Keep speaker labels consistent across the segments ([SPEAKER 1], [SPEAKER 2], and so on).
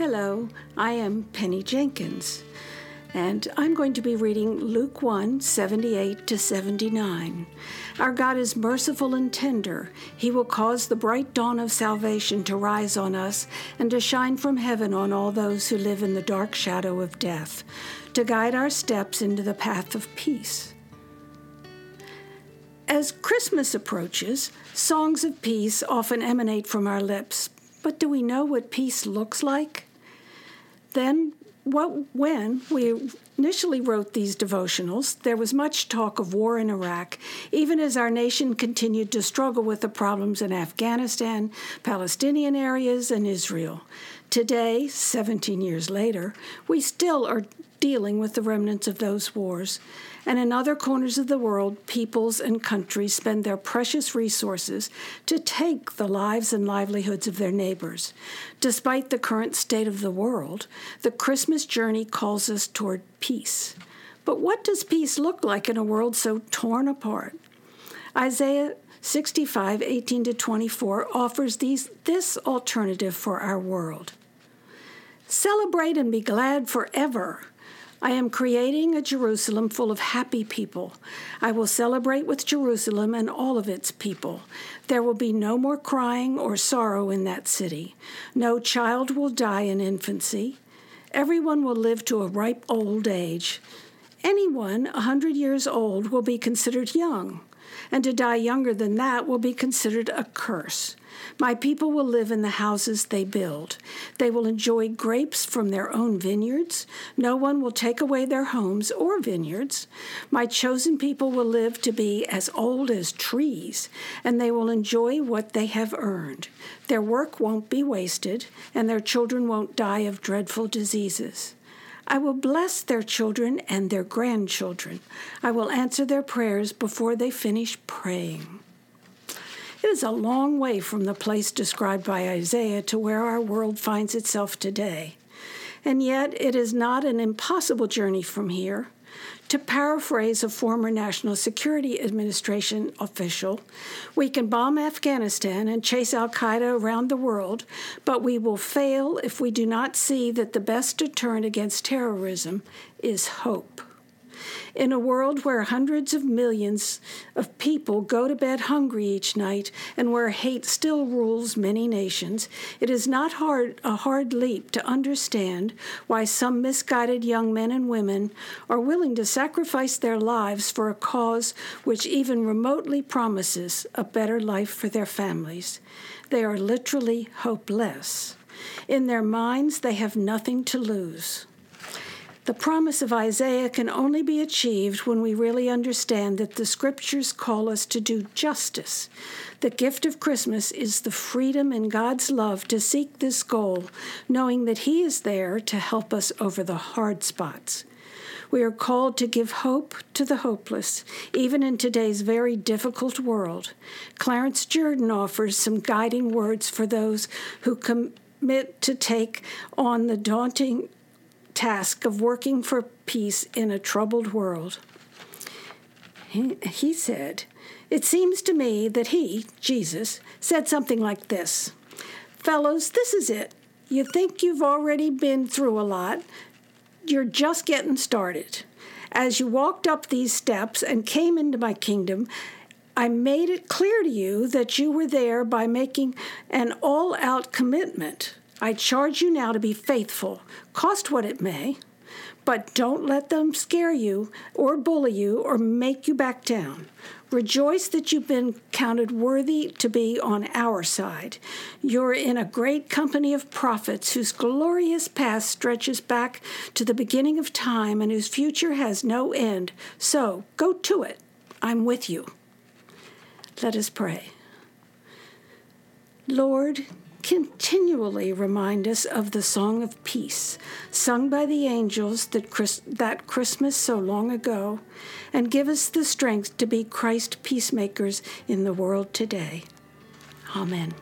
[SPEAKER 1] Hello, I am Penny Jenkins, and I'm going to be reading Luke 1 78 to 79. Our God is merciful and tender. He will cause the bright dawn of salvation to rise on us and to shine from heaven on all those who live in the dark shadow of death, to guide our steps into the path of peace. As Christmas approaches, songs of peace often emanate from our lips. But do we know what peace looks like? Then, what, when we initially wrote these devotionals, there was much talk of war in Iraq, even as our nation continued to struggle with the problems in Afghanistan, Palestinian areas, and Israel. Today, 17 years later, we still are dealing with the remnants of those wars. And in other corners of the world, peoples and countries spend their precious resources to take the lives and livelihoods of their neighbors. Despite the current state of the world, the Christmas journey calls us toward peace. But what does peace look like in a world so torn apart? Isaiah 65, 18 to 24 offers these, this alternative for our world. Celebrate and be glad forever. I am creating a Jerusalem full of happy people. I will celebrate with Jerusalem and all of its people. There will be no more crying or sorrow in that city. No child will die in infancy. Everyone will live to a ripe old age. Anyone a hundred years old will be considered young, and to die younger than that will be considered a curse. My people will live in the houses they build. They will enjoy grapes from their own vineyards. No one will take away their homes or vineyards. My chosen people will live to be as old as trees, and they will enjoy what they have earned. Their work won't be wasted, and their children won't die of dreadful diseases. I will bless their children and their grandchildren. I will answer their prayers before they finish praying. It is a long way from the place described by Isaiah to where our world finds itself today. And yet, it is not an impossible journey from here. To paraphrase a former National Security Administration official, we can bomb Afghanistan and chase Al Qaeda around the world, but we will fail if we do not see that the best deterrent against terrorism is hope. In a world where hundreds of millions of people go to bed hungry each night and where hate still rules many nations, it is not hard, a hard leap to understand why some misguided young men and women are willing to sacrifice their lives for a cause which even remotely promises a better life for their families. They are literally hopeless. In their minds, they have nothing to lose. The promise of Isaiah can only be achieved when we really understand that the scriptures call us to do justice. The gift of Christmas is the freedom in God's love to seek this goal, knowing that He is there to help us over the hard spots. We are called to give hope to the hopeless, even in today's very difficult world. Clarence Jordan offers some guiding words for those who commit to take on the daunting task of working for peace in a troubled world. He, he said, It seems to me that he, Jesus, said something like this Fellows, this is it. You think you've already been through a lot, you're just getting started. As you walked up these steps and came into my kingdom, I made it clear to you that you were there by making an all out commitment I charge you now to be faithful, cost what it may, but don't let them scare you or bully you or make you back down. Rejoice that you've been counted worthy to be on our side. You're in a great company of prophets whose glorious past stretches back to the beginning of time and whose future has no end. So go to it. I'm with you. Let us pray. Lord, continually remind us of the song of peace sung by the angels that, Chris, that Christmas so long ago, and give us the strength to be Christ peacemakers in the world today. Amen.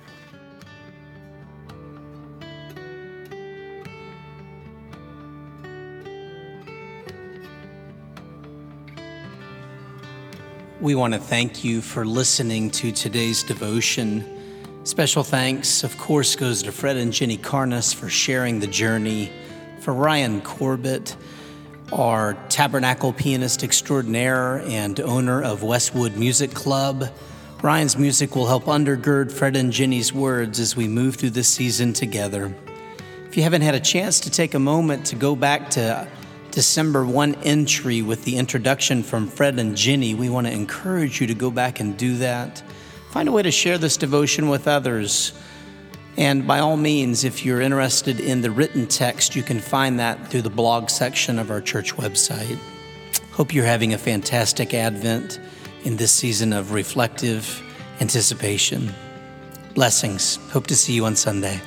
[SPEAKER 2] We want to thank you for listening to today's devotion. Special thanks, of course, goes to Fred and Ginny Karnas for sharing the journey, for Ryan Corbett, our tabernacle pianist extraordinaire and owner of Westwood Music Club. Ryan's music will help undergird Fred and Ginny's words as we move through this season together. If you haven't had a chance to take a moment to go back to December 1 entry with the introduction from Fred and Ginny, we want to encourage you to go back and do that. Find a way to share this devotion with others. And by all means, if you're interested in the written text, you can find that through the blog section of our church website. Hope you're having a fantastic Advent in this season of reflective anticipation. Blessings. Hope to see you on Sunday.